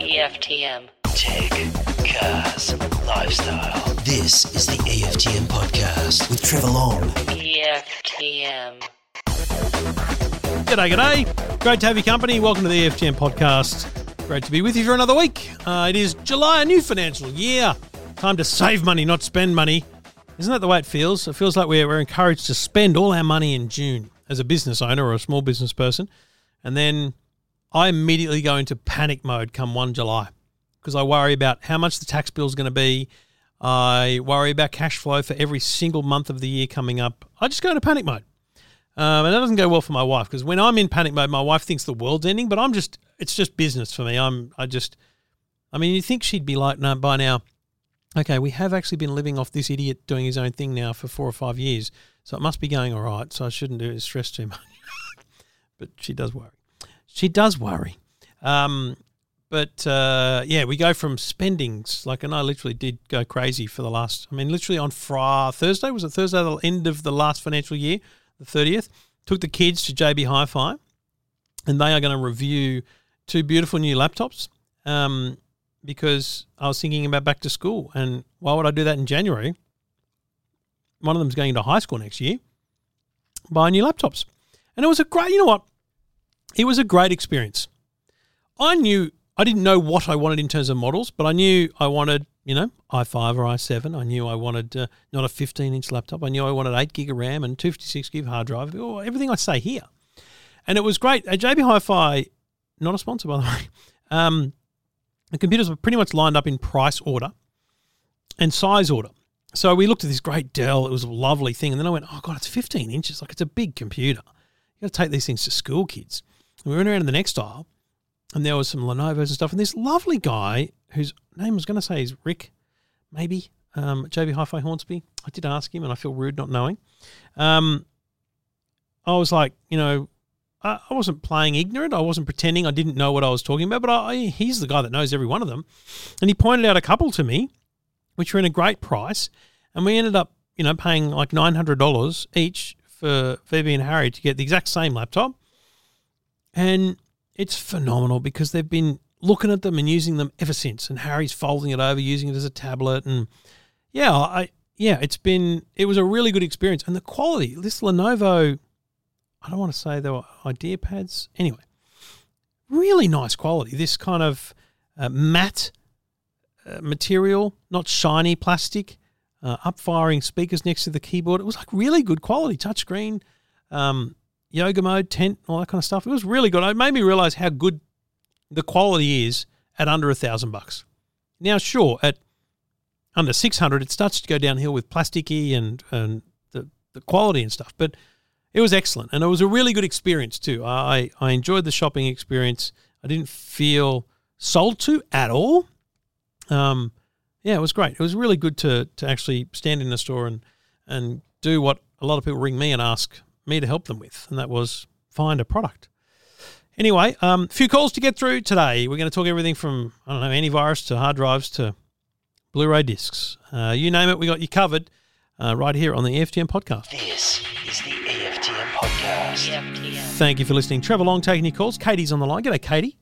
EFTM. Tech, cars, lifestyle. This is the EFTM podcast with Trevor Long. EFTM. G'day, g'day. Great to have your company. Welcome to the EFTM podcast. Great to be with you for another week. Uh, it is July, a new financial year. Time to save money, not spend money. Isn't that the way it feels? It feels like we're, we're encouraged to spend all our money in June as a business owner or a small business person. And then I immediately go into panic mode come 1 July because I worry about how much the tax bill is going to be. I worry about cash flow for every single month of the year coming up. I just go into panic mode. Um, and that doesn't go well for my wife because when I'm in panic mode, my wife thinks the world's ending, but I'm just, it's just business for me. I'm, I just, I mean, you think she'd be like, no, by now, okay, we have actually been living off this idiot doing his own thing now for four or five years. So it must be going all right. So I shouldn't do it, stress too much. but she does worry. She does worry. Um, but uh, yeah, we go from spendings like, and I literally did go crazy for the last. I mean, literally on Friday, Thursday was it Thursday, the end of the last financial year, the thirtieth. Took the kids to JB Hi-Fi, and they are going to review two beautiful new laptops. Um, because I was thinking about back to school, and why would I do that in January? One of them's going to high school next year. Buy new laptops, and it was a great. You know what? It was a great experience. I knew I didn't know what I wanted in terms of models, but I knew I wanted, you know, i5 or i7. I knew I wanted uh, not a 15 inch laptop. I knew I wanted 8 gig of RAM and 256 gig hard drive, or everything I say here. And it was great. At JB Hi Fi, not a sponsor, by the way, um, the computers were pretty much lined up in price order and size order. So we looked at this great Dell. It was a lovely thing. And then I went, oh, God, it's 15 inches. Like, it's a big computer. You got to take these things to school kids. We went around in the next aisle and there was some Lenovo's and stuff. And this lovely guy whose name I was going to say is Rick, maybe, um, JB Hi Fi Hornsby. I did ask him, and I feel rude not knowing. Um, I was like, you know, I, I wasn't playing ignorant. I wasn't pretending I didn't know what I was talking about, but I, he's the guy that knows every one of them. And he pointed out a couple to me, which were in a great price. And we ended up, you know, paying like $900 each for Phoebe and Harry to get the exact same laptop. And it's phenomenal because they've been looking at them and using them ever since. And Harry's folding it over, using it as a tablet, and yeah, I yeah, it's been it was a really good experience. And the quality, this Lenovo, I don't want to say they were IdeaPads. Anyway, really nice quality. This kind of uh, matte uh, material, not shiny plastic. Uh, speakers next to the keyboard. It was like really good quality touchscreen. Um, yoga mode, tent, all that kind of stuff. It was really good. It made me realize how good the quality is at under a thousand bucks. Now, sure, at under six hundred, it starts to go downhill with plasticky and and the the quality and stuff. But it was excellent, and it was a really good experience too. I I enjoyed the shopping experience. I didn't feel sold to at all. Um, yeah, it was great. It was really good to to actually stand in the store and and do what a lot of people ring me and ask me to help them with, and that was find a product. Anyway, a um, few calls to get through today. We're going to talk everything from I don't know antivirus to hard drives to Blu-ray discs. Uh, you name it, we got you covered. Uh, right here on the EFTM podcast. This is the EFTM podcast. EFTM. Thank you for listening. Trevor Long taking your calls. Katie's on the line. G'day, Katie.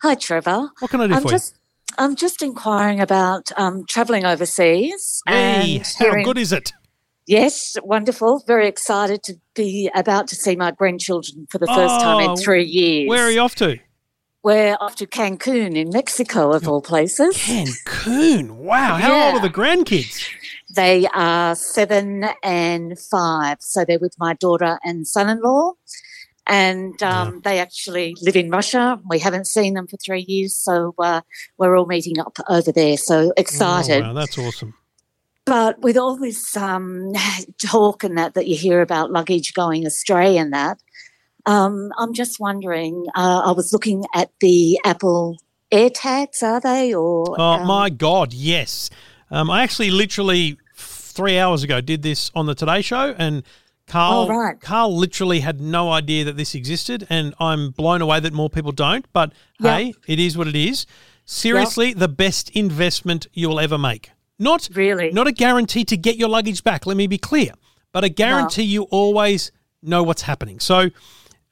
Hi, Trevor. What can I do I'm for just I'm just inquiring about um, traveling overseas. you? Hey, and how hearing- good is it? Yes, wonderful. Very excited to be about to see my grandchildren for the first time Oh, in three years. Where are you off to? We're off to Cancun in Mexico, of all places. Cancun. Wow. How old are the grandkids? They are seven and five, so they're with my daughter and son-in-law. And um, they actually live in Russia. We haven't seen them for three years, so uh, we're all meeting up over there. So excited! Oh, wow, that's awesome. But with all this um, talk and that that you hear about luggage going astray and that, um, I'm just wondering. Uh, I was looking at the Apple AirTags. Are they or? Oh um, my God, yes. Um, I actually literally three hours ago did this on the Today Show, and Carl, Oh, right. Carl literally had no idea that this existed, and I'm blown away that more people don't. But Yeah. hey, it is what it is. Seriously, the best investment you'll ever make. Not Really? not a guarantee to get your luggage back. Let me be clear, but a guarantee you always know what's happening. So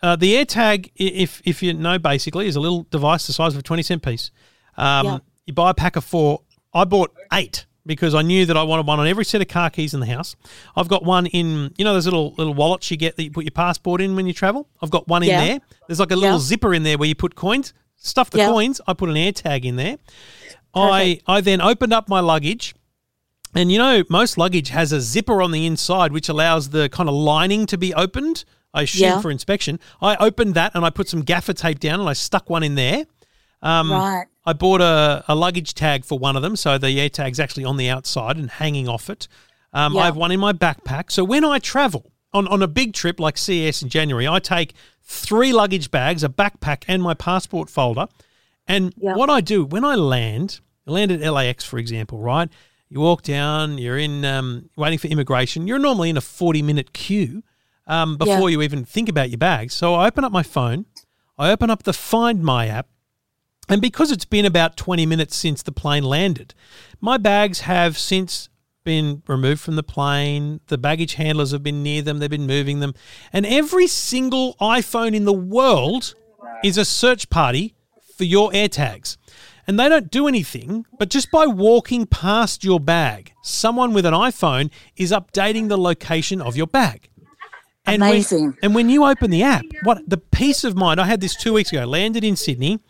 Uh, the AirTag, if if you know, basically, is a little device the size of a twenty cent piece. Um, Yeah. You buy a pack of four. I bought eight because I knew that I wanted one on every set of car keys in the house. I've got one in, you know, those little little wallets you get that you put your passport in when you travel. I've got one in Yeah. there. There's like a little Yeah. zipper in there where you put coins. Stuff the coins. I put an AirTag in there. I I then opened up my luggage. And you know, most luggage has a zipper on the inside which allows the kind of lining to be opened, I assume, Yeah. for inspection. I opened that and I put some gaffer tape down and I stuck one in there. Um, right. I bought a, a luggage tag for one of them, so the air tag's actually on the outside and hanging off it. Um, Yeah. I have one in my backpack. So when I travel on, on a big trip like CES in January, I take three luggage bags, a backpack, and my passport folder. And Yeah. what I do when I land, I land at LAX, for example, right? You walk down, you're in um, waiting for immigration. You're normally in a 40 minute queue um, before you even think about your bags. So I open up my phone, I open up the Find My app, and because it's been about 20 minutes since the plane landed, my bags have since been removed from the plane. The baggage handlers have been near them, they've been moving them. And every single iPhone in the world is a search party for your AirTags. And they don't do anything, but just by walking past your bag, someone with an iPhone is updating the location of your bag. And when- Amazing. and when you open the app, what the peace of mind I had this two weeks ago, landed in Sydney,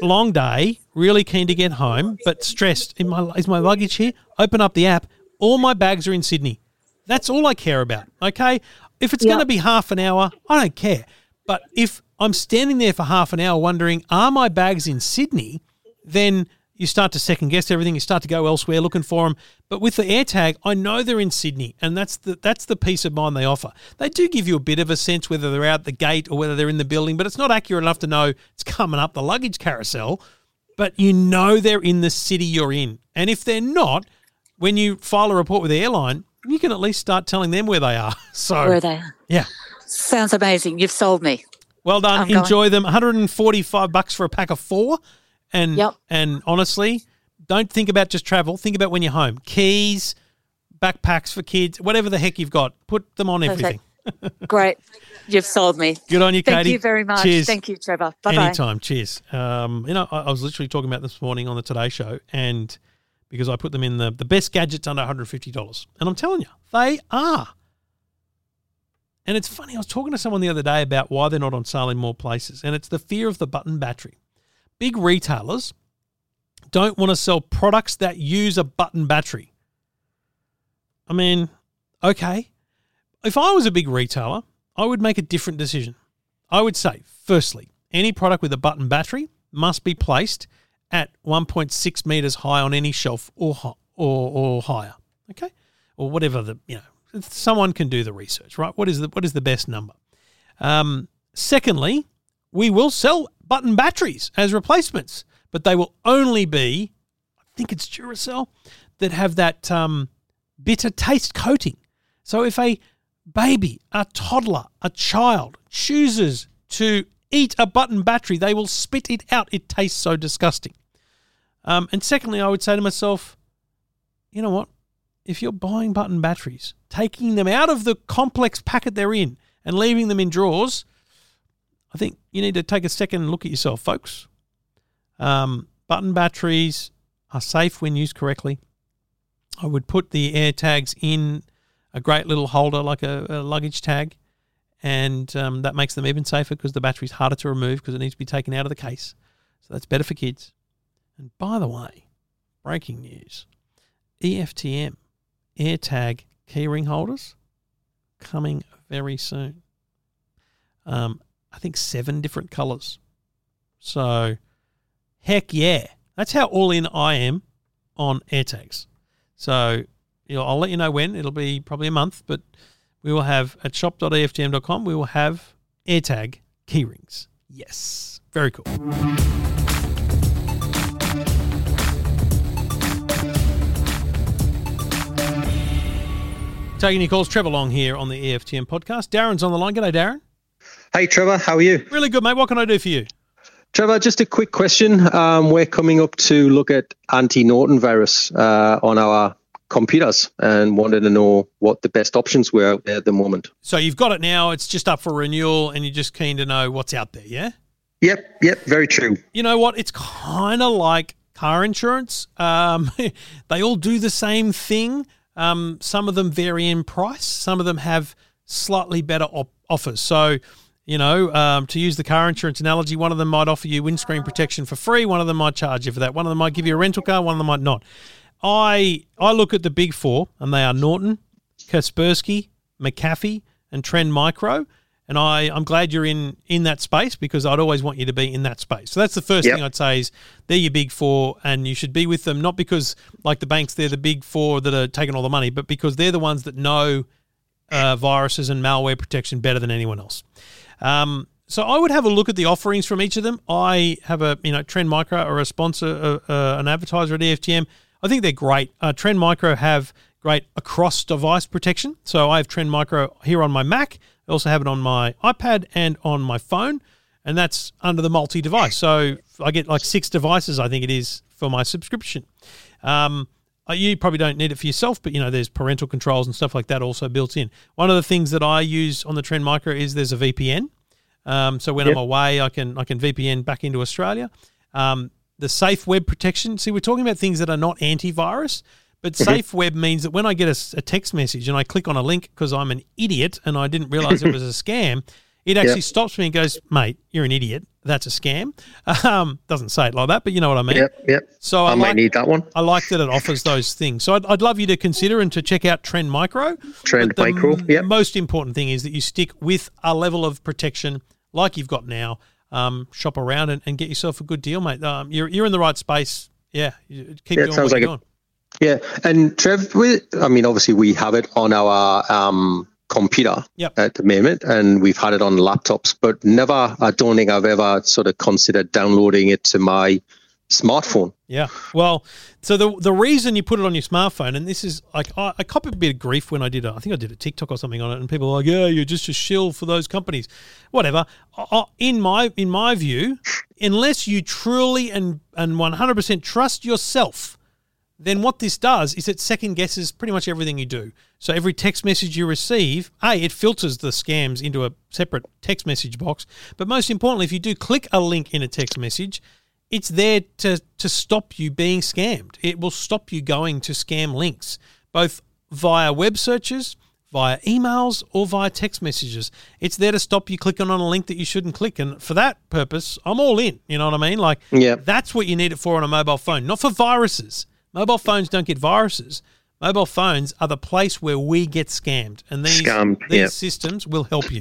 long day, really keen to get home, but stressed. In my is my luggage here? Open up the app. All my bags are in Sydney. That's all I care about. Okay, if it's Yeah. going to be half an hour, I don't care. But if I'm standing there for half an hour wondering, are my bags in Sydney? Then you start to second guess everything. You start to go elsewhere looking for them. But with the AirTag, I know they're in Sydney, and that's the that's the peace of mind they offer. They do give you a bit of a sense whether they're out the gate or whether they're in the building, but it's not accurate enough to know it's coming up the luggage carousel. But you know they're in the city you're in, and if they're not, when you file a report with the airline, you can at least start telling them where they are. So Where they? are. yeah. Sounds amazing. You've sold me. Well done. I'm going- Enjoy them. 145 bucks for a pack of four. And Yep. and honestly, don't think about just travel. Think about when you're home. Keys, backpacks for kids, whatever the heck you've got. Put them on everything. Perfect. Great. You've sold me. Good on you, Thank Katie. you very much. Cheers. Thank you, Trevor. Bye bye. Anytime. Cheers. Um, you know, I, I was literally talking about this morning on the Today Show, and because I put them in the the best gadgets under one hundred fifty dollars, and I'm telling you, they are. And it's funny. I was talking to someone the other day about why they're not on sale in more places, and it's the fear of the button battery. Big retailers don't want to sell products that use a button battery. I mean, okay, if I was a big retailer, I would make a different decision. I would say, firstly, any product with a button battery must be placed at 1.6 meters high on any shelf or or, or higher. Okay, or whatever the you know. Someone can do the research, right? What is the what is the best number? Um, secondly, we will sell button batteries as replacements, but they will only be, I think it's Duracell, that have that um, bitter taste coating. So if a baby, a toddler, a child chooses to eat a button battery, they will spit it out. It tastes so disgusting. Um, and secondly, I would say to myself, you know what? If you're buying button batteries, taking them out of the complex packet they're in and leaving them in drawers, I think you need to take a second look at yourself, folks. Um, button batteries are safe when used correctly. I would put the air tags in a great little holder like a, a luggage tag, and um, that makes them even safer because the battery's harder to remove because it needs to be taken out of the case. So that's better for kids. And by the way, breaking news EFTM AirTag keyring holders coming very soon. Um, I think seven different colors. So, heck yeah. That's how all in I am on AirTags. So, you know, I'll let you know when. It'll be probably a month, but we will have at shop.eftm.com, we will have AirTag keyrings. Yes. Very cool. Taking your calls, Trevor Long here on the EFTM podcast. Darren's on the line. G'day, Darren. Hey Trevor, how are you? Really good, mate. What can I do for you? Trevor, just a quick question. Um, we're coming up to look at anti-Norton virus uh, on our computers and wanted to know what the best options were out there at the moment. So you've got it now. It's just up for renewal, and you're just keen to know what's out there. Yeah. Yep, yep, very true. You know what? It's kind of like car insurance. Um, they all do the same thing. Um, some of them vary in price. Some of them have slightly better op- offers. So, you know, um, to use the car insurance analogy, one of them might offer you windscreen protection for free. One of them might charge you for that. One of them might give you a rental car. One of them might not. I I look at the big four, and they are Norton, Kaspersky, McAfee, and Trend Micro. And I, I'm glad you're in in that space because I'd always want you to be in that space. So that's the first Yep. thing I'd say is they're your big four, and you should be with them not because like the banks they're the big four that are taking all the money, but because they're the ones that know uh, viruses and malware protection better than anyone else. Um, so I would have a look at the offerings from each of them. I have a you know Trend Micro or a sponsor, uh, uh, an advertiser at EFTM. I think they're great. Uh, Trend Micro have great across device protection. So I have Trend Micro here on my Mac. I also have it on my iPad and on my phone, and that's under the multi device. So I get like six devices, I think it is, for my subscription. Um, uh, you probably don't need it for yourself, but you know there's parental controls and stuff like that also built in. One of the things that I use on the Trend Micro is there's a VPN. Um, so when Yep. I'm away, I can I can VPN back into Australia. Um, the safe web protection. See, we're talking about things that are not antivirus, but safe web means that when I get a text message and I click on a link because I'm an idiot and I didn't realize it was a scam, it actually Yep. stops me and goes, "Mate, you're an idiot. That's a scam." Um, doesn't say it like that, but you know what I mean. Yep, yep. So I, I, might like, need that one. I like that it offers those things. So I'd, I'd love you to consider and to check out Trend Micro. Trend Micro, yep. most important thing is that you stick with a level of protection like you've got now. Um, shop around and, and get yourself a good deal, mate. Um, you're you're in the right space. Yeah, keep Yeah, it sounds what you're doing. Yeah, and Trev, we, I mean, obviously we have it on our um, computer Yep. at the moment, and we've had it on laptops, but never. I don't think I've ever sort of considered downloading it to my smartphone. Yeah. Well, so the the reason you put it on your smartphone, and this is like I, I copped a bit of grief when I did. A, I think I did a TikTok or something on it, and people are like, "Yeah, you're just a shill for those companies." Whatever. I- I- In my in my view, unless you truly and and one hundred percent trust yourself, then what this does is it second guesses pretty much everything you do. So every text message you receive, A, it filters the scams into a separate text message box. But most importantly, if you do click a link in a text message, it's there to, to stop you being scammed. It will stop you going to scam links, both via web searches, via emails, or via text messages. It's there to stop you clicking on a link that you shouldn't click. And for that purpose, I'm all in. You know what I mean? Like, Yeah. that's what you need it for on a mobile phone, not for viruses. Mobile phones don't get viruses. Mobile phones are the place where we get scammed, and these these systems will help you.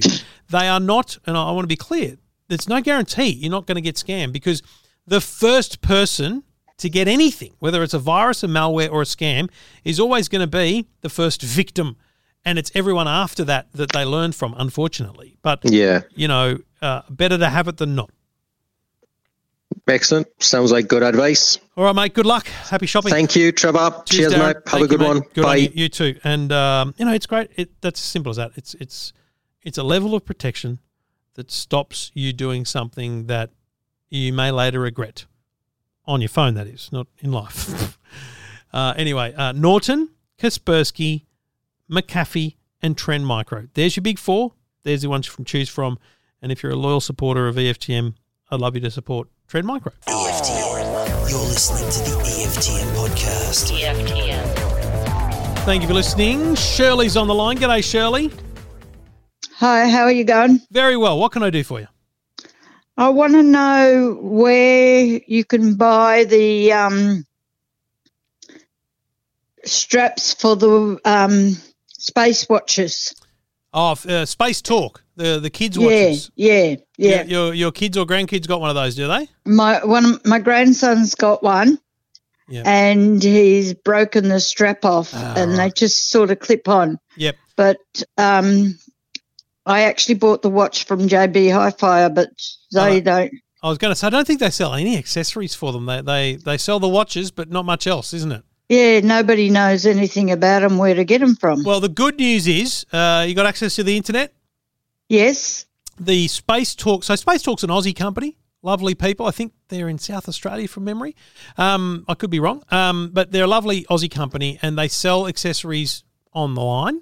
They are not, and I want to be clear. There's no guarantee you're not going to get scammed because the first person to get anything, whether it's a virus, a malware, or a scam, is always going to be the first victim, and it's everyone after that that they learn from. Unfortunately, but Yeah, you know, uh, better to have it than not. Excellent. Sounds like good advice. All right, mate. Good luck. Happy shopping. Thank you, Trevor. Cheers, Darren. mate. Have Thank a good you, one. Good Bye. on you. You too. And um, you know, it's great. It, that's as simple as that. It's it's it's a level of protection that stops you doing something that you may later regret on your phone. That is not in life. uh, anyway, uh, Norton, Kaspersky, McAfee, and Trend Micro. There's your big four. There's the ones from choose from. And if you're a loyal supporter of EFTM, I'd love you to support Trend Micro. EFTM. You're listening to the EFTM podcast. EFTM. Thank you for listening. Shirley's on the line. G'day, Shirley. Hi, how are you going? Very well. What can I do for you? I want to know where you can buy the um, straps for the um, space watches. Oh, uh, Space Talk, the the kids Yeah, watches. yeah, yeah. Your, your your kids or grandkids got one of those, do they? My one, my grandson's got one, Yeah. and he's broken the strap off, Ah, and they just sort of clip on. Yep. But um, I actually bought the watch from JB Hi-Fi, but they Oh. don't. I was going to say, I don't think they sell any accessories for them. They they they sell the watches, but not much else, isn't it? Yeah, nobody knows anything about them, where to get them from. Well, the good news is uh, you got access to the internet. Yes. The Space Talk. So Space Talk's an Aussie company. lovely people. I think they're in South Australia from memory. Um, I could be wrong, um, but they're a lovely Aussie company and they sell accessories online.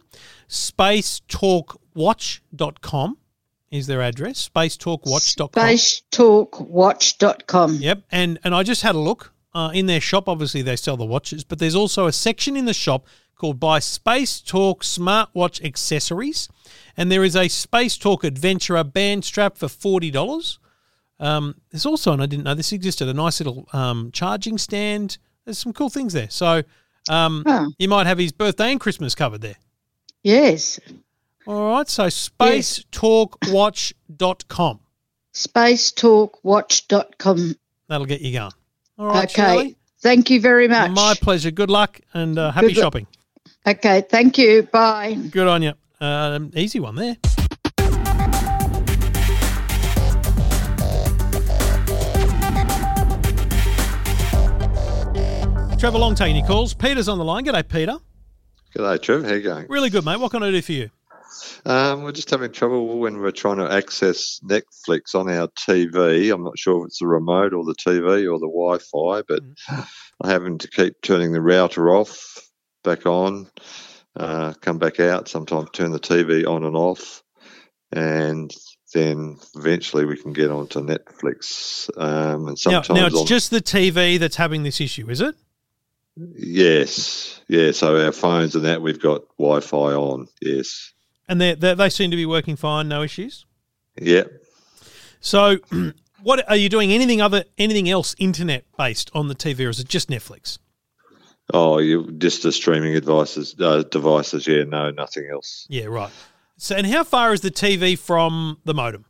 SpaceTalkWatch.com is their address. SpaceTalkWatch.com. Spacetalkwatch.com. Yep, and and I just had a look uh, in their shop. Obviously, they sell the watches, but there's also a section in the shop called "Buy Space Talk Smartwatch Accessories," and there is a Space Talk Adventurer band strap for forty dollars. Um, there's also, and I didn't know this existed, a nice little um, charging stand. There's some cool things there. So um, Huh. you might have his birthday and Christmas covered there. Yes. All right, so spacetalkwatch.com. Spacetalkwatch.com. That'll get you going. All right, Okay. Shirley. Thank you very much. My pleasure. Good luck and uh, happy Good luck. Shopping. okay. Thank you. Bye. Good on you. Um, easy one there. Trevor Long taking your calls. Peter's on the line. G'day, Peter. G'day, Trev. How you going? Really good, mate. What can I do for you? Um, we're just having trouble when we're trying to access Netflix on our TV. I'm not sure if it's the remote or the TV or the Wi-Fi, but I'm having to keep turning the router off, back on, uh, come back out. Sometimes turn the TV on and off, and then eventually we can get onto Netflix. Um, and sometimes now now it's on- just the TV that's having this issue, is it? yes, yeah. So our phones and that we've got Wi-Fi on. Yes, And they they they seem to be working fine, no issues. yeah. So, what are you doing? Anything other, anything else internet based on the TV, or is it just Netflix? Oh, you just the streaming devices, uh, devices. Yeah, no, nothing else. Yeah, right. So, and how far is the TV from the modem?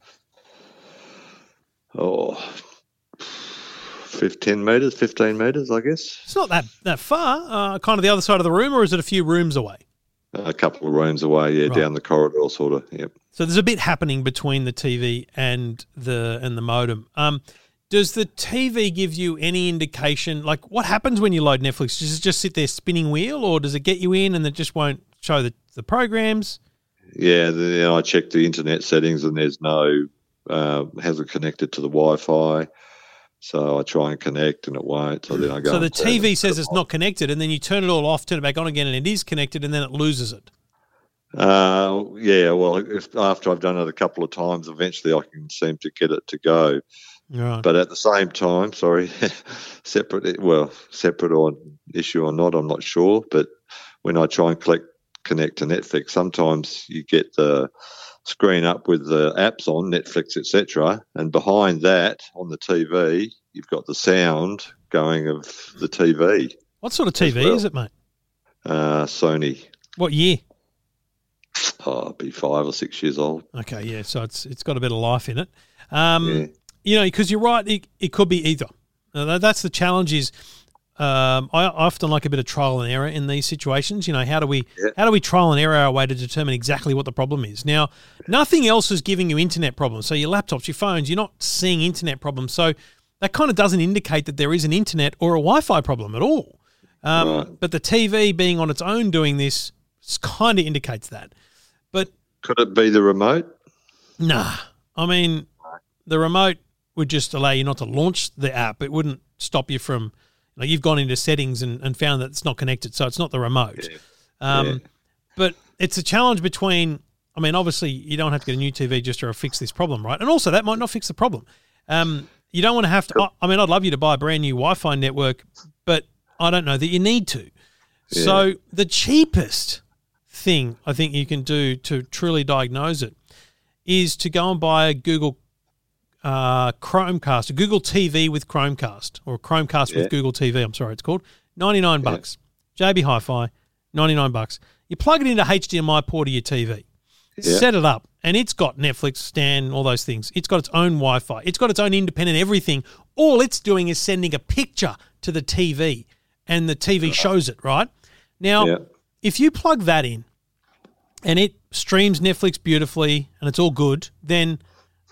Oh, 15 meters, 15 meters, I guess. It's not that that far. Uh, kind of the other side of the room, or is it a few rooms away? A couple of rooms away, yeah, Right. down the corridor, sort of. Yep. So there's a bit happening between the TV and the and the modem. Um, does the TV give you any indication? Like, what happens when you load Netflix? Does it just sit there spinning wheel, or does it get you in and it just won't show the, the programs? Yeah, then I checked the internet settings, and there's no uh, hasn't connected to the Wi-Fi. So I try and connect, and it won't. So then I go. So the TV says it's not connected, and then you turn it all off, turn it back on again, and it is connected, and then it loses it. Uh, yeah, well, if, after I've done it a couple of times, eventually I can seem to get it to go. Right. But at the same time, sorry, separate, well, separate or issue or not, I'm not sure. But when I try and collect, connect to Netflix, sometimes you get the screen up with the apps on Netflix, etc. And behind that on the TV, you've got the sound going of the TV. what sort of TV well. is it, mate? Uh, Sony, What year? oh, it'd be five or six years old. Okay, yeah. So it's it's got a bit of life in it. Um, Yeah. You know, because you're right. It, it could be either. Now, that- that's the challenge. Is um, I I often like a bit of trial and error in these situations. You know, how do we Yeah. how do we trial and error our way to determine exactly what the problem is? Now, nothing else is giving you internet problems. So your laptops, your phones, you're not seeing internet problems. So that kind of doesn't indicate that there is an internet or a Wi-Fi problem at all. Um, Right. But the TV being on its own doing this kind of indicates that. But Could it be the remote? Nah. I mean, the remote would just allow you not to launch the app. It wouldn't stop you from, like, you've gone into settings and, and found that it's not connected. So it's not the remote. Um, Yeah. But it's a challenge between, I mean, obviously, you don't have to get a new TV just to fix this problem, right? And also, that might not fix the problem. Um, you don't want to have to, I- I mean, I'd love you to buy a brand new Wi Fi network, but I don't know that you need to. So the cheapest thing I think you can do to truly diagnose it is to go and buy a Google uh, Chromecast, a Google TV with Chromecast, or a Chromecast Yeah. with Google TV. I'm sorry, it's called ninety nine bucks. JB Hi-Fi, ninety nine bucks. You plug it into HDMI port of your TV, Yeah. set it up, and it's got Netflix, Stan, all those things. It's got its own Wi-Fi. It's got its own independent everything. All it's doing is sending a picture to the TV, and the TV shows it. Right now, if you plug that in and it streams Netflix beautifully and it's all good, then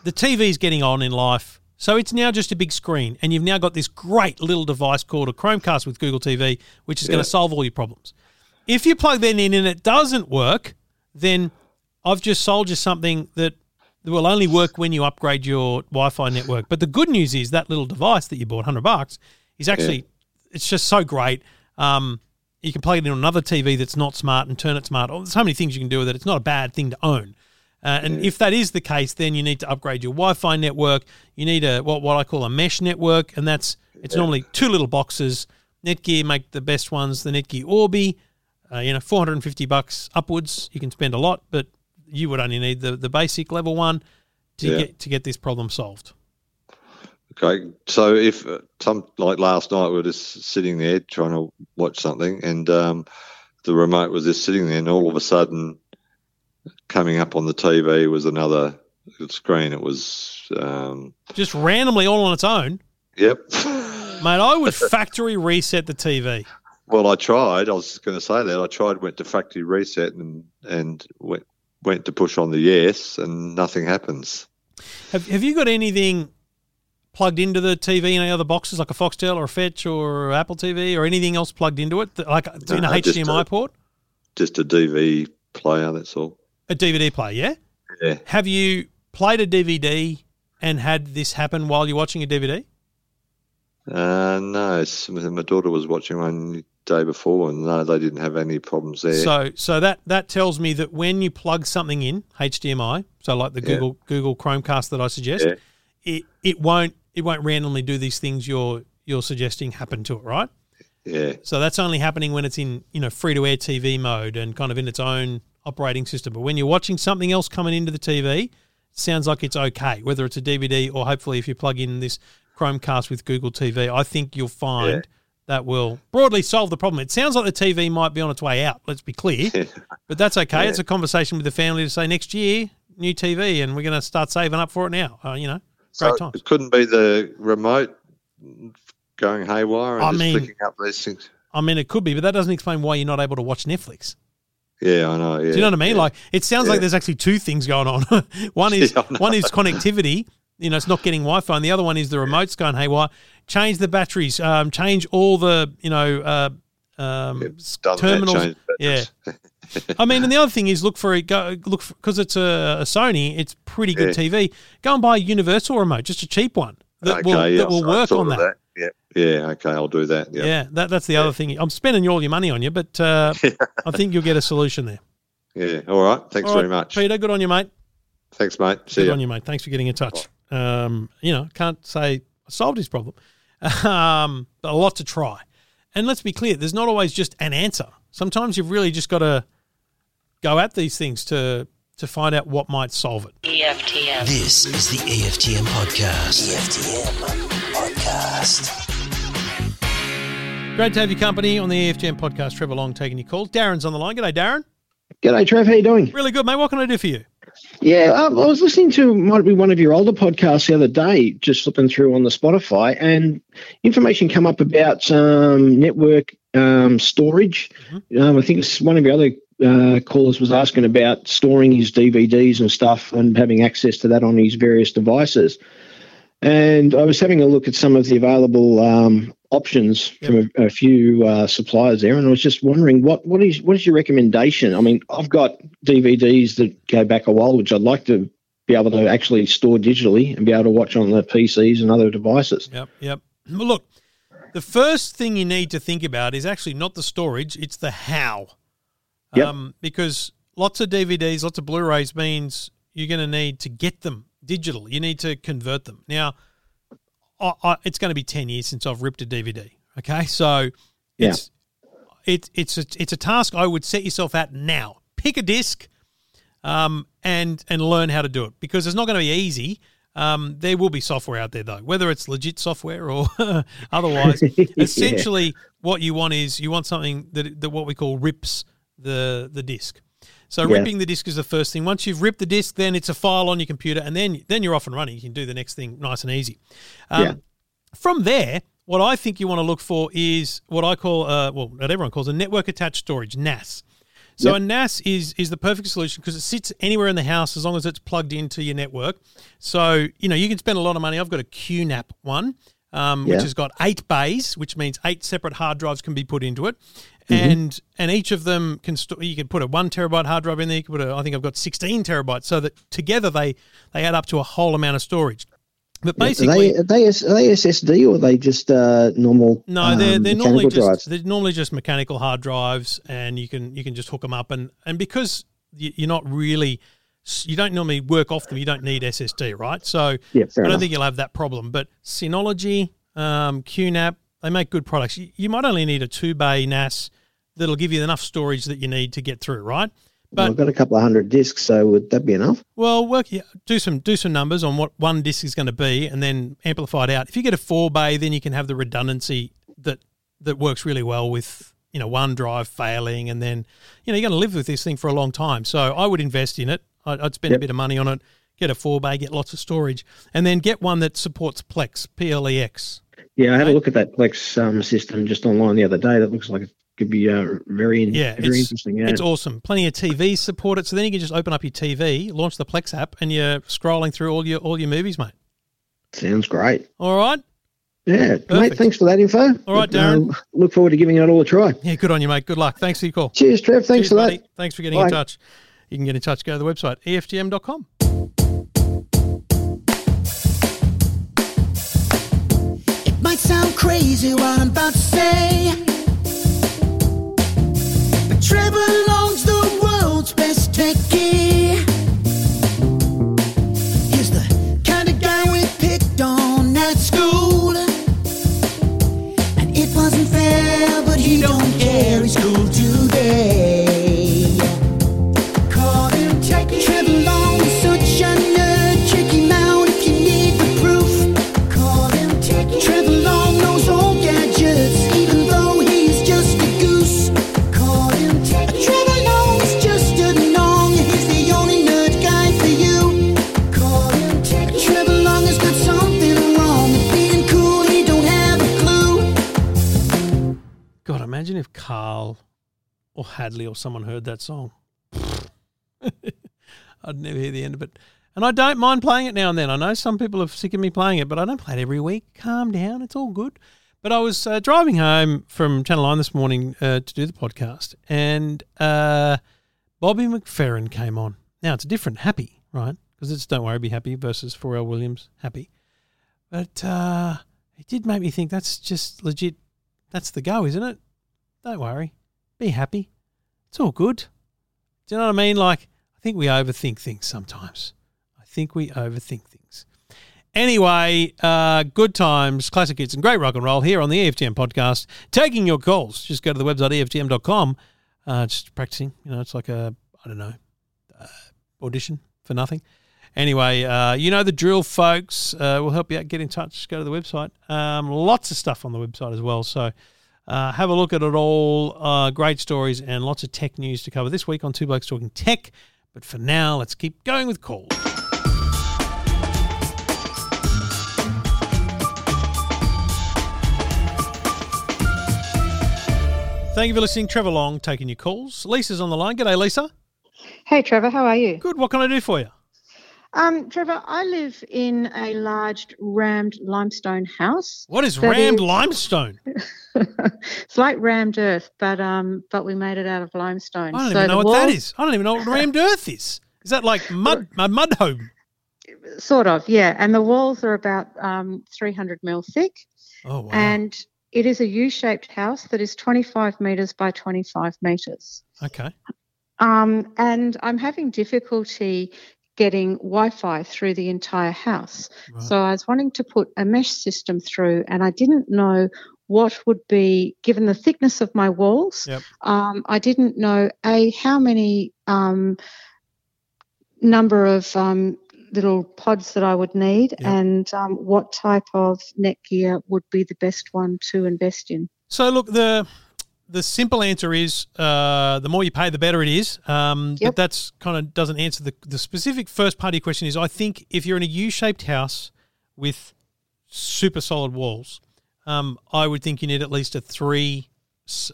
the TV's getting on in life. So it's now just a big screen, and you've now got this great little device called a Chromecast with Google TV, which is going to solve all your problems. If you plug that in and it doesn't work, then I've just sold you something that will only work when you upgrade your Wi-Fi network. But the good news is that little device that you bought, hundred bucks, is actually it's just so great. Um, you can plug it in on another TV that's not smart and turn it smart. Oh, there's so many things you can do with it. It's not a bad thing to own. Uh, and if that is the case, then you need to upgrade your Wi-Fi network. You need a what what I call a mesh network, and that's it's normally two little boxes. Netgear make the best ones. The Netgear Orbi, uh, you know, four hundred and fifty bucks upwards. You can spend a lot, but you would only need the, the basic level one to Yeah. get to get this problem solved. Okay, so if uh, some like last night we were just sitting there trying to watch something, and um, the remote was just sitting there, and all of a sudden, coming up on the TV was another screen. It was, um, Just randomly all on its own, yep. mate. I would factory reset the TV. well, I tried. I was going to say that I tried, went to factory reset, and and went went to push on the yes, and nothing happens. Have Have you got anything plugged into the TV in any other boxes, like a Foxtel or a Fetch or Apple TV or anything else plugged into it, like in a No, just HDMI a- port, Just a DV player. That's all. A DVD player? Yeah. Yeah. Have you played a DVD and had this happen while you're watching a DVD? Uh, no, my daughter was watching one day before, and no, they didn't have any problems there. So so that that tells me that when you plug something in HDMI, so like the Yeah. Google Google Chromecast that I suggest, Yeah. it it won't it won't randomly do these things you're you're suggesting happen to it, right? yeah, So that's only happening when it's in you know free to air TV mode and kind of in its own operating system. But when you're watching something else coming into the TV, sounds like it's okay, whether it's a DVD or hopefully if you plug in this Chromecast with Google TV, I think you'll find Yeah. that will broadly solve the problem. It sounds like the TV might be on its way out. Let's be clear, but that's okay. Yeah. It's a conversation with the family to say next year new TV, and we're going to start saving up for it now. Uh, you know, great so times. it couldn't be the remote going haywire and I just mean- flicking up these things. I mean, it could be, but that doesn't explain why you're not able to watch Netflix. Yeah, I know. Yeah, Do you know what I mean? yeah. Like it sounds like there's actually two things going on. one is Yeah, one is connectivity. You know, it's not getting Wi-Fi, and the other one is the remote's going haywire. Change the batteries. Um, change all the you know uh, um, terminals. yeah. I mean, and the other thing is look for it. Go look because it's a, a Sony. It's pretty good Yeah. TV. Go and buy a universal remote, just a cheap one that will okay, yeah, that will I work on of that. Yeah, yeah. Okay, I'll do that. Yeah, Yeah, that, that's the other thing. I'm spending all your money on you, but uh, I think you'll get a solution there. yeah. All right. Thanks All very right, much. Peter. Good on you, mate. Thanks, mate. See Good you. on you, mate. Thanks for getting in touch. Um, you know, can't say I solved his problem. Um, but a lot to try. And let's be clear, there's not always just an answer. Sometimes you've really just got to go at these things to to find out what might solve it. EFTM. This is the EFTM podcast. EFTM podcast. Great to have your company on the EFTM podcast. Trevor Long taking your calls. Darren's on the line. G'day, Darren. G'day, Trev. How you doing? Really good, mate. What can I do for you? Yeah, um, I was listening to might be one of your older podcasts the other day, just flipping through on the Spotify, and information come up about um, network um, storage. Um, I think it's one of your other uh, callers was asking about storing his DVDs and stuff and having access to that on his various devices. And I was having a look at some of the available um, options from a, a few uh, suppliers there, and I was just wondering what what is what is your recommendation? I mean, I've got DVDs that go back a while, which I'd like to be able to actually store digitally and be able to watch on the PCs and other devices. Yep, yep. Well, look, the first thing you need to think about is actually not the storage; it's the how. Yep. Um, because lots of DVDs, lots of Blu-rays means you're going to need to get them digital. You need to convert them. Now, I, I, it's going to be ten years since I've ripped a DVD. Okay, so Yeah. it's it's it's a, it's a task I would set yourself at now. Pick a disc, um, and and learn how to do it because it's not going to be easy. Um, there will be software out there though, whether it's legit software or otherwise. Essentially, what you want is you want something that that what we call rips the the disc. So Yeah. ripping the disc is the first thing. Once you've ripped the disc, then it's a file on your computer, and then then you're off and running. You can do the next thing nice and easy. Um, Yeah. From there, what I think you want to look for is what I call, uh, well, what everyone calls a network attached storage (NAS). So Yep. a NAS is is the perfect solution because it sits anywhere in the house as long as it's plugged into your network. So you know you can spend a lot of money. I've got a QNAP one. um, which has got eight bays, which means eight separate hard drives can be put into it, Mm-hmm. and and each of them can st- you can put a one terabyte hard drive in there. You can put a, I think I've got sixteen terabytes, so that together they they add up to a whole amount of storage. But Are basically, they, are they, are they SSD or are they just uh, normal? no, they're um, they're normally just drives? they're normally just mechanical hard drives, and you can you can just hook them up, and and because you- you're not really you don't normally work off them, you don't need SSD, right? So Yeah, I don't enough. think you'll have that problem. But Synology, um, QNAP, they make good products. You, you might only need a two bay NAS that'll give you enough storage that you need to get through, right? But I've got a couple of hundred discs, so would that be enough? well, work yeah, do some do some numbers on what one disk is going to be, and then amplify it out. If you get a four bay, then you can have the redundancy that that works really well with you know one drive failing, and then you know you're going to live with this thing for a long time. So I would invest in it. I'd, I'd spend a bit of money on it. Get a four bay, get lots of storage, and then get one that supports Plex PLEX. Yeah, I had a look at that Plex um, system just online the other day. That looks like could be uh, very, Yeah, very it's, interesting. Yeah. it's awesome. Plenty of TV support it, so then you can just open up your TV, launch the Plex app, and you're scrolling through all your all your movies, mate. Sounds great. All right. Yeah, Perfect. mate. Thanks for that info. All right, But, Darren. uh, look forward to giving it all a try. Yeah, good on you, mate. Good luck. Thanks for your call. Cheers, Trev. Cheers, Thanks for buddy. that. Thanks for getting in touch. You can get in touch. Go to the website, EFTM.com. It might sound crazy what I'm about to say. Trevor Long's the world's best techie. Carl or Hadley or someone heard that song. I'd never hear the end of it. And I don't mind playing it now and then. I know some people are sick of me playing it, but I don't play it every week. Calm down. It's all good. But I was uh, driving home from Channel 9 this morning uh, to do the podcast, and uh, Bobby McFerrin came on. Now, it's a different happy, right? Because it's Don't Worry, Be Happy versus Pharrell Williams, happy. But uh, it did make me think that's just legit. That's the go, isn't it? Don't worry. Be happy. It's all good. Do you know what I mean? Like, I think we overthink things sometimes. I think we overthink things. Anyway, uh, good times, classic hits, and great rock and roll here on the EFTM podcast. Taking your calls. Just go to the website, EFTM.com. Uh, just practicing. You know, it's like a, I don't know, uh, audition for nothing. Anyway, uh, you know the drill, folks. Uh, we'll help you out. Get in touch. Go to the website. Um, lots of stuff on the website as well. So uh, have a look at it all. Uh, great stories and lots of tech news to cover this week on Two Blokes Talking Tech. But for now, let's keep going with calls. Thank you for listening. Trevor Long taking your calls. Lisa's on the line. G'day, Lisa. Hey, Trevor, how are you? Good. What can I do for you? Um, Trevor, I live in a large rammed limestone house. What is rammed is- limestone? It's like rammed earth, but um, but we made it out of limestone. I don't So even know what that is. I don't even know what rammed earth is. Is that like mud, a mud home? Sort of, yeah. And the walls are about um, 300 mil thick, Oh, wow. and it is a U-shaped house that is 25 meters by 25 meters. okay. Um, and I'm having difficulty getting Wi-Fi through the entire house. So I was wanting to put a mesh system through, and I didn't know what would be given the thickness of my walls. Yep. Um, I didn't know a how many um, number of um, little pods that I would need, and um, what type of Netgear would be the best one to invest in. So look, the the simple answer is uh, the more you pay, the better it is. Um, But that's kind of doesn't answer the the specific first part of your question. Is I think if you're in a U-shaped house with super solid walls, um, I would think you need at least a three,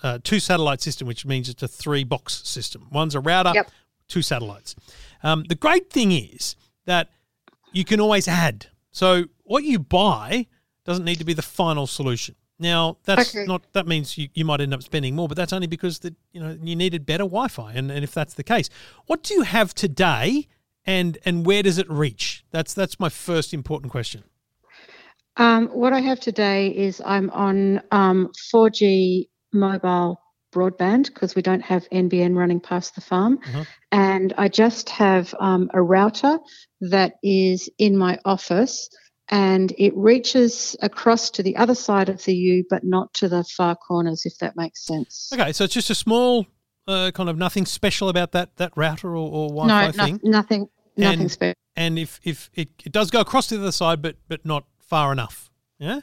uh, two satellite system, which means it's a three box system. One's a router, Yep. two satellites. Um, the great thing is that you can always add. So what you buy doesn't need to be the final solution. Now that's Okay. not that means you, you might end up spending more, but that's only because the you know you needed better Wi-Fi, and, and if that's the case, what do you have today, and and where does it reach? That's that's my first important question. Um, what I have today is I'm on um, 4G mobile broadband because we don't have NBN running past the farm. Uh-huh. And I just have um, a router that is in my office and it reaches across to the other side of the U, but not to the far corners, if that makes sense. Okay, so it's just a small uh, kind of nothing special about that that router or, or Wi-Fi no, thing. no, nothing, nothing And- special. And if if it, it does go across to the other side, but but not far enough, yeah.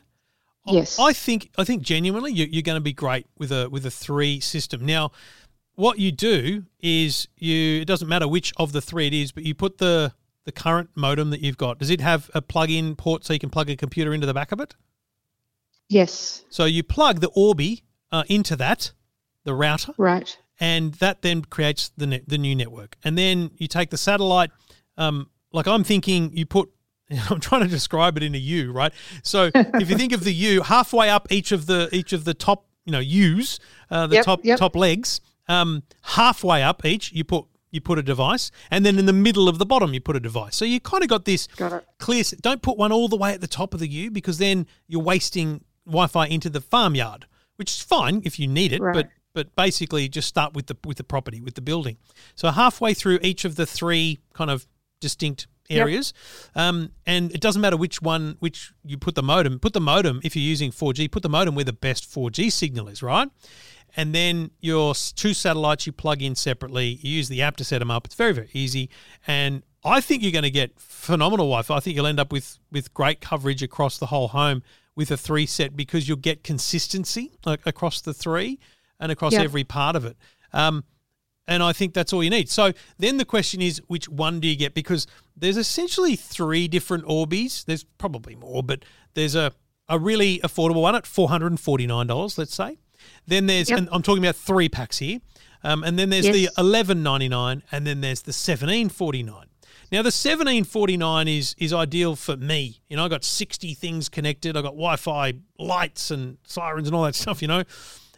Yes. I think I think genuinely you, you're going to be great with a with a three system. Now, what you do is you it doesn't matter which of the three it is, but you put the the current modem that you've got. Does it have a plug-in port so you can plug a computer into the back of it? Yes, So you plug the Orbi uh, into that, the router, right. and that then creates the net, the new network. And then you take the satellite. Um, like I'm thinking, you put. I'm trying to describe it in a U, right? So if you think of the U, halfway up each of the each of the top, you know, U's, uh, the Yep, top yep. top legs, um, halfway up each, you put you put a device, and then in the middle of the bottom, you put a device. So you kind of got this Got clear. Don't put one all the way at the top of the U because then you're wasting Wi-Fi into the farmyard, which is fine if you need it, Right. but but basically just start with the with the property with the building. So halfway through each of the three kind of distinct Yep. areas, um, and it doesn't matter which one which you put the modem. Put the modem if you're using 4G. Put the modem where the best 4G signal is, right? And then your two satellites you plug in separately. You use the app to set them up. It's very very easy, and I think you're going to get phenomenal Wi-Fi. I think you'll end up with with great coverage across the whole home with a three set because you'll get consistency like, across the three and across Yeah. every part of it. Um, and I think that's all you need. So then the question is, which one do you get? Because there's essentially three different Orbis. There's probably more, but there's a, a really affordable one at $449, let's say. Then there's, Yep. and I'm talking about three packs here. Um, and then there's Yes. the $11.99 and then there's the $17.49. Now the seventeen forty nine is is ideal for me. You know, I got sixty things connected. I got Wi-Fi lights and sirens and all that stuff. You know,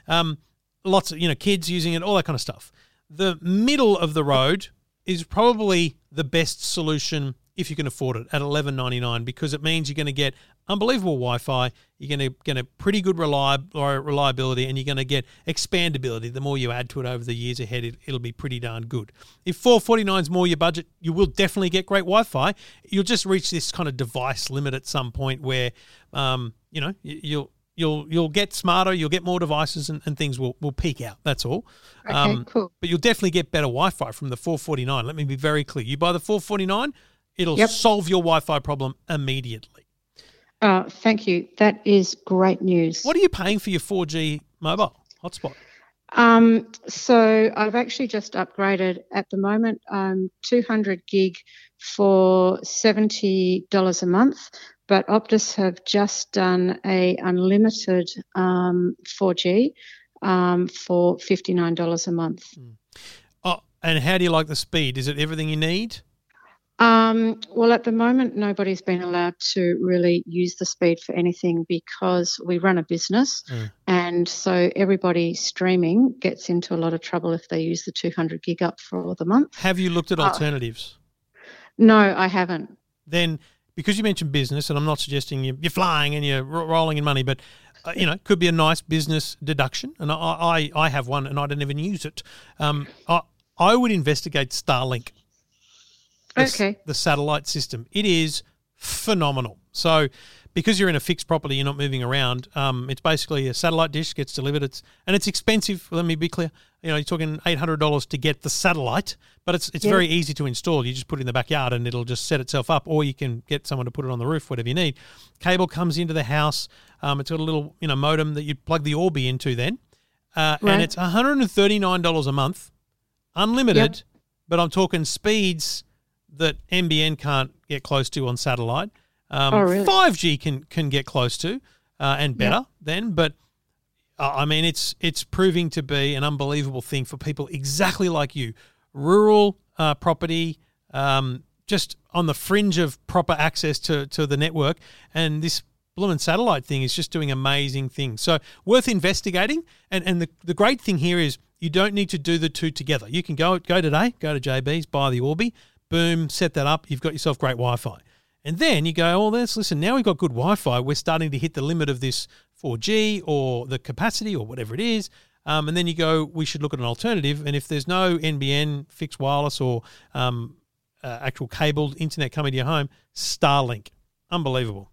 um, lots of you know kids using it, all that kind of stuff. The middle of the road is probably the best solution if you can afford it at eleven ninety nine because it means you're going to get unbelievable Wi-Fi. You're going to get a pretty good reliability, and you're going to get expandability. The more you add to it over the years ahead, it, it'll be pretty darn good. If four forty nine is more your budget, you will definitely get great Wi-Fi. You'll just reach this kind of device limit at some point where, um, you know, you'll you'll you'll get smarter, you'll get more devices, and, and things will will peak out. That's all. Okay, cool. But you'll definitely get better Wi-Fi from the 449. Let me be very clear. You buy the 449, it'll Yep. solve your Wi-Fi problem immediately. Uh, thank you. That is great news. What are you paying for your 4G mobile hotspot? Um, so I've actually just upgraded at the moment, um, 200 gig for $70 a month, but Optus have just done a unlimited um, 4G um, for $59 a month. Oh, and how do you like the speed? Is it everything you need? Um, well, at the moment, nobody's been allowed to really use the speed for anything because we run a business, Mm. and so everybody streaming gets into a lot of trouble if they use the 200 gig up for the month. Have you looked at Uh, alternatives? No, I haven't. Then, because you mentioned business, and I'm not suggesting you, you're flying and you're rolling in money, but uh, you know, it could be a nice business deduction. And I, I, I have one, and I don't even use it. Um, I, I would investigate Starlink. the, Okay. the satellite system. It is phenomenal. So, because you're in a fixed property, you're not moving around. Um, it's basically a satellite dish gets delivered. It's and it's expensive. Let me be clear. You know, you're talking eight hundred dollars to get the satellite, but it's it's Yeah. very easy to install. You just put it in the backyard and it'll just set itself up, or you can get someone to put it on the roof, whatever you need. Cable comes into the house. Um, it's got a little you know modem that you plug the Orbi into then, uh, Right. and it's one hundred and thirty nine dollars a month, unlimited. But I'm talking speeds that NBN can't get close to on satellite. Um, Oh, really? 5G can can get close to uh, and better then, but uh, I mean it's it's proving to be an unbelievable thing for people exactly like you, rural uh, property, um, just on the fringe of proper access to to the network, and this blooming satellite thing is just doing amazing things. So worth investigating. And and the, the great thing here is you don't need to do the two together. You can go go today, go to JB's, buy the Orbi, boom, set that up. You've got yourself great Wi-Fi. And then you go, oh, let's listen. Now we've got good Wi-Fi. We're starting to hit the limit of this 4G or the capacity or whatever it is. Um, and then you go, we should look at an alternative. And if there's no NBN fixed wireless or um, uh, actual cabled internet coming to your home, Starlink. Unbelievable.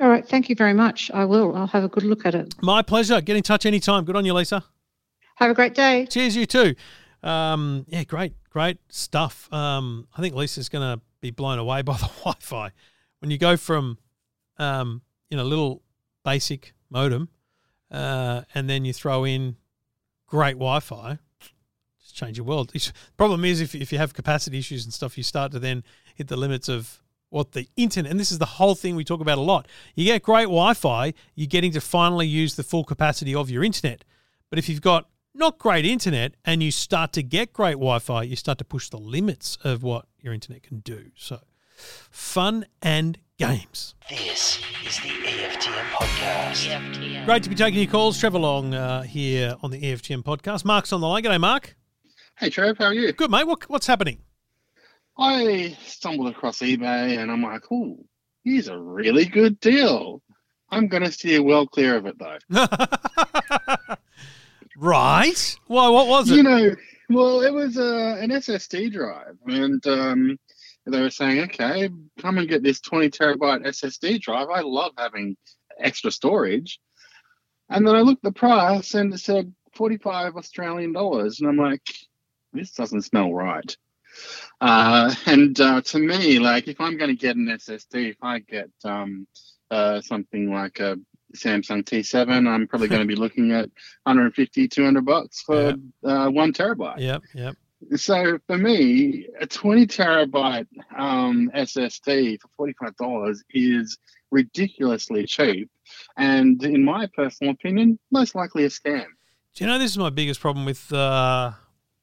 All right. Thank you very much. I will. I'll have a good look at it. My pleasure. Get in touch anytime. Good on you, Lisa. Have a great day. Cheers, you too. Um, yeah, great, great stuff. Um, I think Lisa's going to be blown away by the Wi-Fi when you go from, um, you know, little basic modem, uh, and then you throw in great Wi-Fi. Just change your world. The problem is if if you have capacity issues and stuff, you start to then hit the limits of what the internet and this is the whole thing we talk about a lot. You get great Wi-Fi, you're getting to finally use the full capacity of your internet. But if you've got not great internet and you start to get great Wi-Fi, you start to push the limits of what your internet can do. So fun and games. This is the EFTM podcast. EFTM. Great to be taking your calls. Trevor Long uh, here on the EFTM podcast. Mark's on the line. G'day, Mark. Hey Trev, how are you? Good, mate. What, what's happening? I stumbled across eBay and I'm like, oh, here's a really good deal. I'm going to steer well clear of it though. right. Why? What was it? You know, well, it was uh, an SSD drive, and um, they were saying, okay, come and get this 20 terabyte SSD drive. I love having extra storage. And then I looked at the price and it said 45 Australian dollars. And I'm like, this doesn't smell right. Uh, and uh, to me, like, if I'm going to get an SSD, if I get um, uh, something like a Samsung T7, I'm probably going to be looking at 150, 200 bucks for uh, one terabyte. Yep, yep. So for me, a 20 terabyte um, SSD for $45 is ridiculously cheap. And in my personal opinion, most likely a scam. Do you know this is my biggest problem with uh,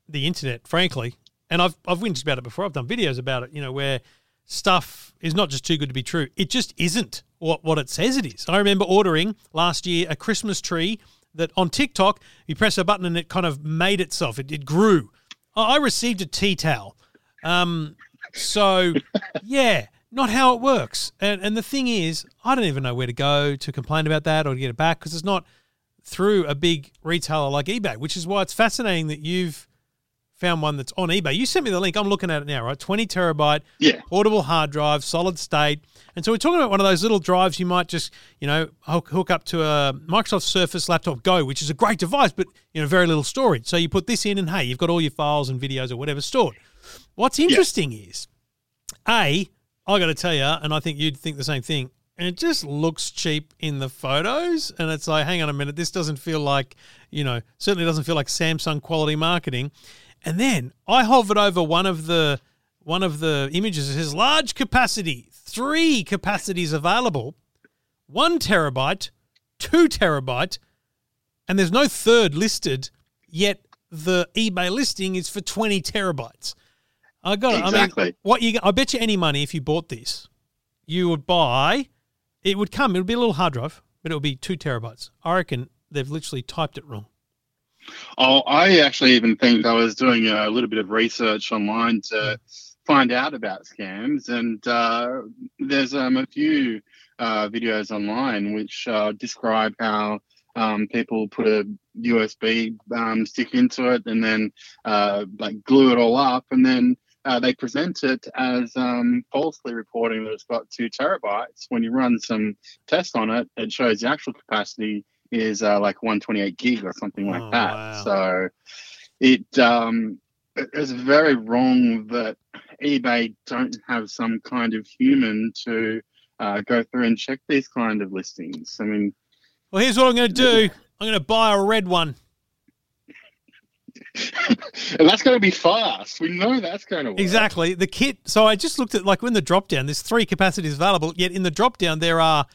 the internet, frankly? And I've I've whinged about it before. I've done videos about it. You know where stuff is not just too good to be true; it just isn't what what it says it is. I remember ordering last year a Christmas tree that on TikTok you press a button and it kind of made itself. It, it grew. I received a tea towel. Um, so yeah, not how it works. And and the thing is, I don't even know where to go to complain about that or to get it back because it's not through a big retailer like eBay, which is why it's fascinating that you've found one that's on eBay. You sent me the link. I'm looking at it now, right? 20 terabyte Yeah. portable hard drive, solid state. And so we're talking about one of those little drives you might just, you know, hook, hook up to a Microsoft Surface Laptop Go, which is a great device, but, you know, very little storage. So you put this in and hey, you've got all your files and videos or whatever stored. What's interesting is, A, I got to tell you, and I think you'd think the same thing, and it just looks cheap in the photos. And it's like, hang on a minute, this doesn't feel like, you know, certainly doesn't feel like Samsung quality marketing. And then I hovered over one of the one of the images. It says large capacity, three capacities available, one terabyte, two terabyte, and there's no third listed. Yet the eBay listing is for twenty terabytes. I got it. I mean, what you? I bet you any money if you bought this, you would buy. It would come. It would be a little hard drive, but it would be two terabytes. I reckon they've literally typed it wrong. Oh, I actually even think I was doing a little bit of research online to find out about scams, and uh, there's um, a few uh, videos online which uh, describe how um, people put a USB um, stick into it and then uh, like glue it all up, and then uh, they present it as um, falsely reporting that it's got two terabytes. When you run some tests on it, it shows the actual capacity is uh, like 128 gig or something like Oh, that. wow. So it um, it is very wrong that eBay don't have some kind of human to uh, go through and check these kind of listings. I mean, Well, here's what I'm going to do. I'm going to buy a red one. and that's going to be fast. We know that's going to work. Exactly. The kit. So I just looked at like when the drop down. There's three capacities available. Yet in the drop down there are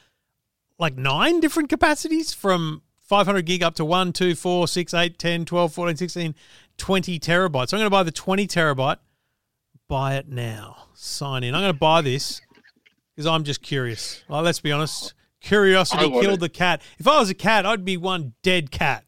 like nine different capacities from 500 gig up to 1, 2, 4, 6, 8, 10, 12, 14, 16, 20 terabytes. So I'm going to buy the 20 terabyte. Buy it now. Sign in. I'm going to buy this because I'm just curious. Well, let's be honest. curiosity killed the cat. If I was a cat, I'd be one dead cat.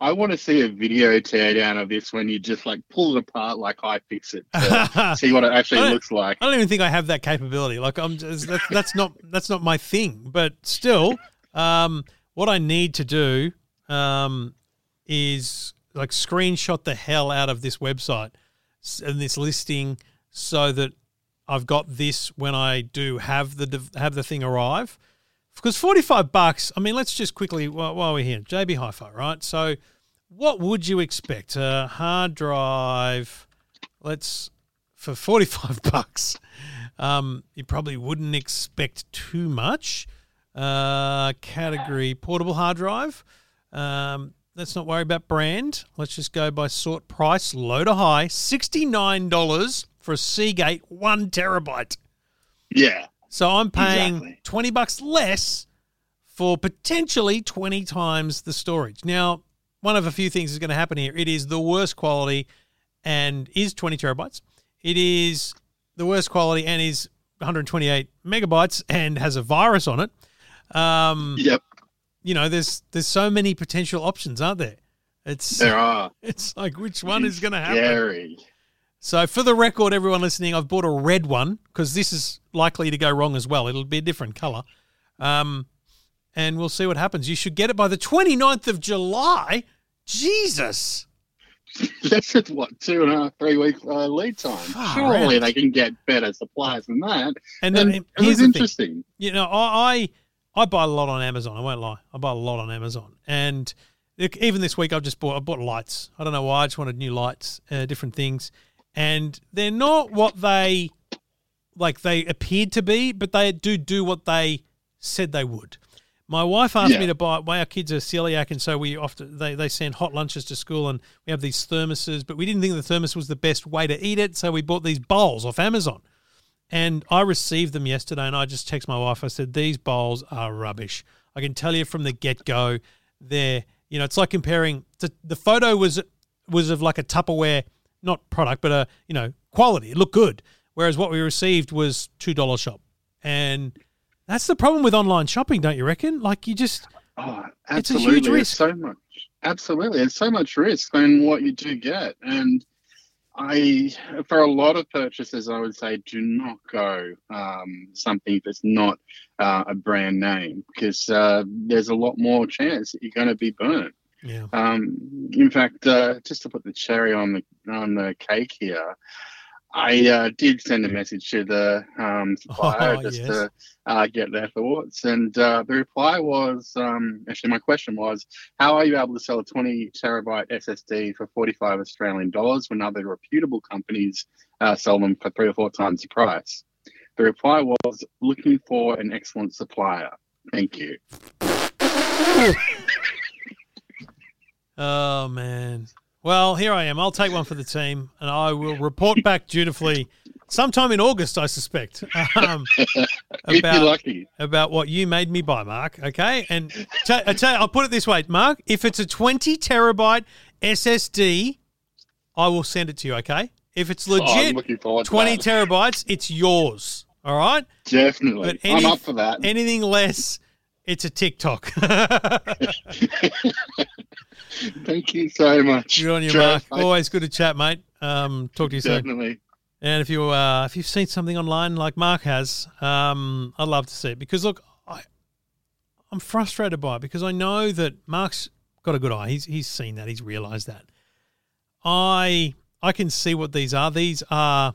I want to see a video teardown of this when you just like pull it apart like iFixit. see what it actually looks like. I don't even think I have that capability. Like I'm just that's, that's not that's not my thing. But still, um, what I need to do um, is like screenshot the hell out of this website and this listing so that I've got this when I do have the have the thing arrive. Because forty five bucks. I mean, let's just quickly while, while we're here, JB Hi-Fi, right? So, what would you expect? A hard drive. Let's for 45 bucks um, you probably wouldn't expect too much uh, category portable hard drive um, let's not worry about brand let's just go by sort price low to high $69 for a seagate one terabyte Yeah. so i'm paying Exactly. 20 bucks less for potentially 20 times the storage now one of a few things is going to happen here it is the worst quality and is 20 terabytes it is the worst quality and is 128 megabytes and has a virus on it. Um, yep. You know, there's there's so many potential options, aren't there? It's There are. It's like which one is going to happen? Scary. So, for the record, everyone listening, I've bought a red one because this is likely to go wrong as well. It'll be a different color. Um, and we'll see what happens. You should get it by the 29th of July. Jesus. That's just what two and a half, three week uh, lead time. Surely out. they can get better supplies than that. And, And uh, it here's was the thing. interesting. You know, I, I I buy a lot on Amazon. I won't lie. I buy a lot on Amazon, and even this week I've just bought I bought lights. I don't know why. I just wanted new lights, uh, different things, and they're not what they like they appeared to be, but they do do what they said they would. My wife asked Yeah. me to buy. Well, our kids are celiac, and so we often they they send hot lunches to school, and we have these thermoses. But we didn't think the thermos was the best way to eat it, so we bought these bowls off Amazon. And I received them yesterday, and I just text my wife. I said, "These bowls are rubbish. I can tell you from the get go. They're you know, it's like comparing. The, the photo was was of like a Tupperware, not product, but a you know quality. It looked good. Whereas what we received was two dollar shop, and that's the problem with online shopping, don't you reckon? Like you just, Oh, it's a absolutely. huge risk. so much. Absolutely. There's so much risk than what you do get. And I, for a lot of purchases, I would say do not go um, something that's not uh, a brand name because uh, there's a lot more chance that you're going to be burnt. Yeah. Um, in fact, uh, just to put the cherry on the on the cake here, I uh, did send a message to the um, supplier Oh, just yes. to uh, get their thoughts, and uh, the reply was um, actually my question was, how are you able to sell a 20 terabyte SSD for 45 Australian dollars when other reputable companies uh, sell them for three or four times the price? The reply was looking for an excellent supplier. Thank you. oh man. Well, here I am. I'll take one for the team, and I will report back dutifully sometime in August, I suspect. Um, lucky. about what you made me buy, Mark. Okay, and t- I tell you, I'll put it this way, Mark. If it's a twenty terabyte SSD, I will send it to you. Okay, if it's Oh, legit to twenty terabytes, it's yours. All right, Definitely. But I'm up for that. Anything less, it's a TikTok. Thank you so much. Good on you, Jeff. Mark. Always good to chat, mate. Um, talk to you soon. Definitely. And if you uh, if you've seen something online like Mark has, um, I'd love to see it because look, I I'm frustrated by it because I know that Mark's got a good eye. He's he's seen that. He's realised that. I I can see what these are. These are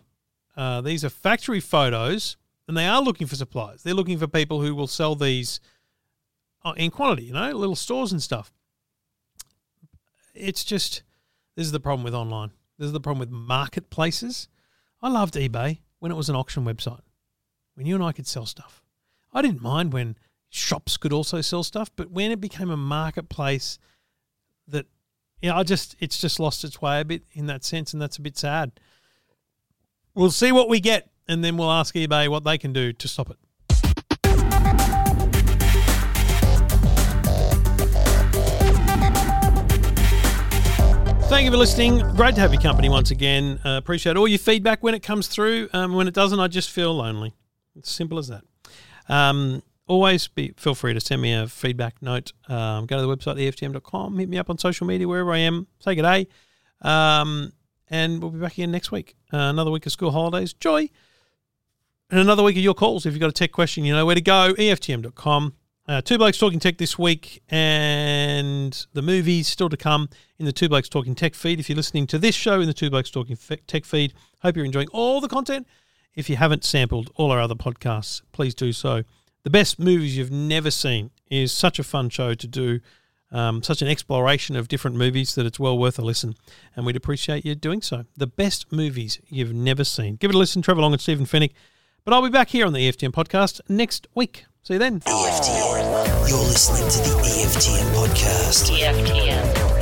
uh, these are factory photos, and they are looking for suppliers. They're looking for people who will sell these uh, in quantity. You know, little stores and stuff. It's just this is the problem with online. This is the problem with marketplaces. I loved eBay when it was an auction website. When you and I could sell stuff. I didn't mind when shops could also sell stuff, but when it became a marketplace that yeah, I just it's just lost its way a bit in that sense and that's a bit sad. We'll see what we get and then we'll ask eBay what they can do to stop it. Thank you for listening. Great to have your company once again. Uh, appreciate all your feedback when it comes through. Um, when it doesn't, I just feel lonely. It's simple as that. Um, always be feel free to send me a feedback note. Um, go to the website, EFTM.com, hit me up on social media, wherever I am. Say good day. Um, and we'll be back again next week. Uh, another week of school holidays. Joy. And another week of your calls. If you've got a tech question, you know where to go. EFTM.com. Uh, Two Blokes Talking Tech this week, and the movies still to come in the Two Blokes Talking Tech feed. If you're listening to this show in the Two Blokes Talking Fe- Tech feed, hope you're enjoying all the content. If you haven't sampled all our other podcasts, please do so. The best movies you've never seen is such a fun show to do, um, such an exploration of different movies that it's well worth a listen, and we'd appreciate you doing so. The best movies you've never seen. Give it a listen, Trevor Long and Stephen Fenech. But I'll be back here on the EFTM podcast next week. See you then. EFTM. You're listening to the EFTM podcast. EFTM.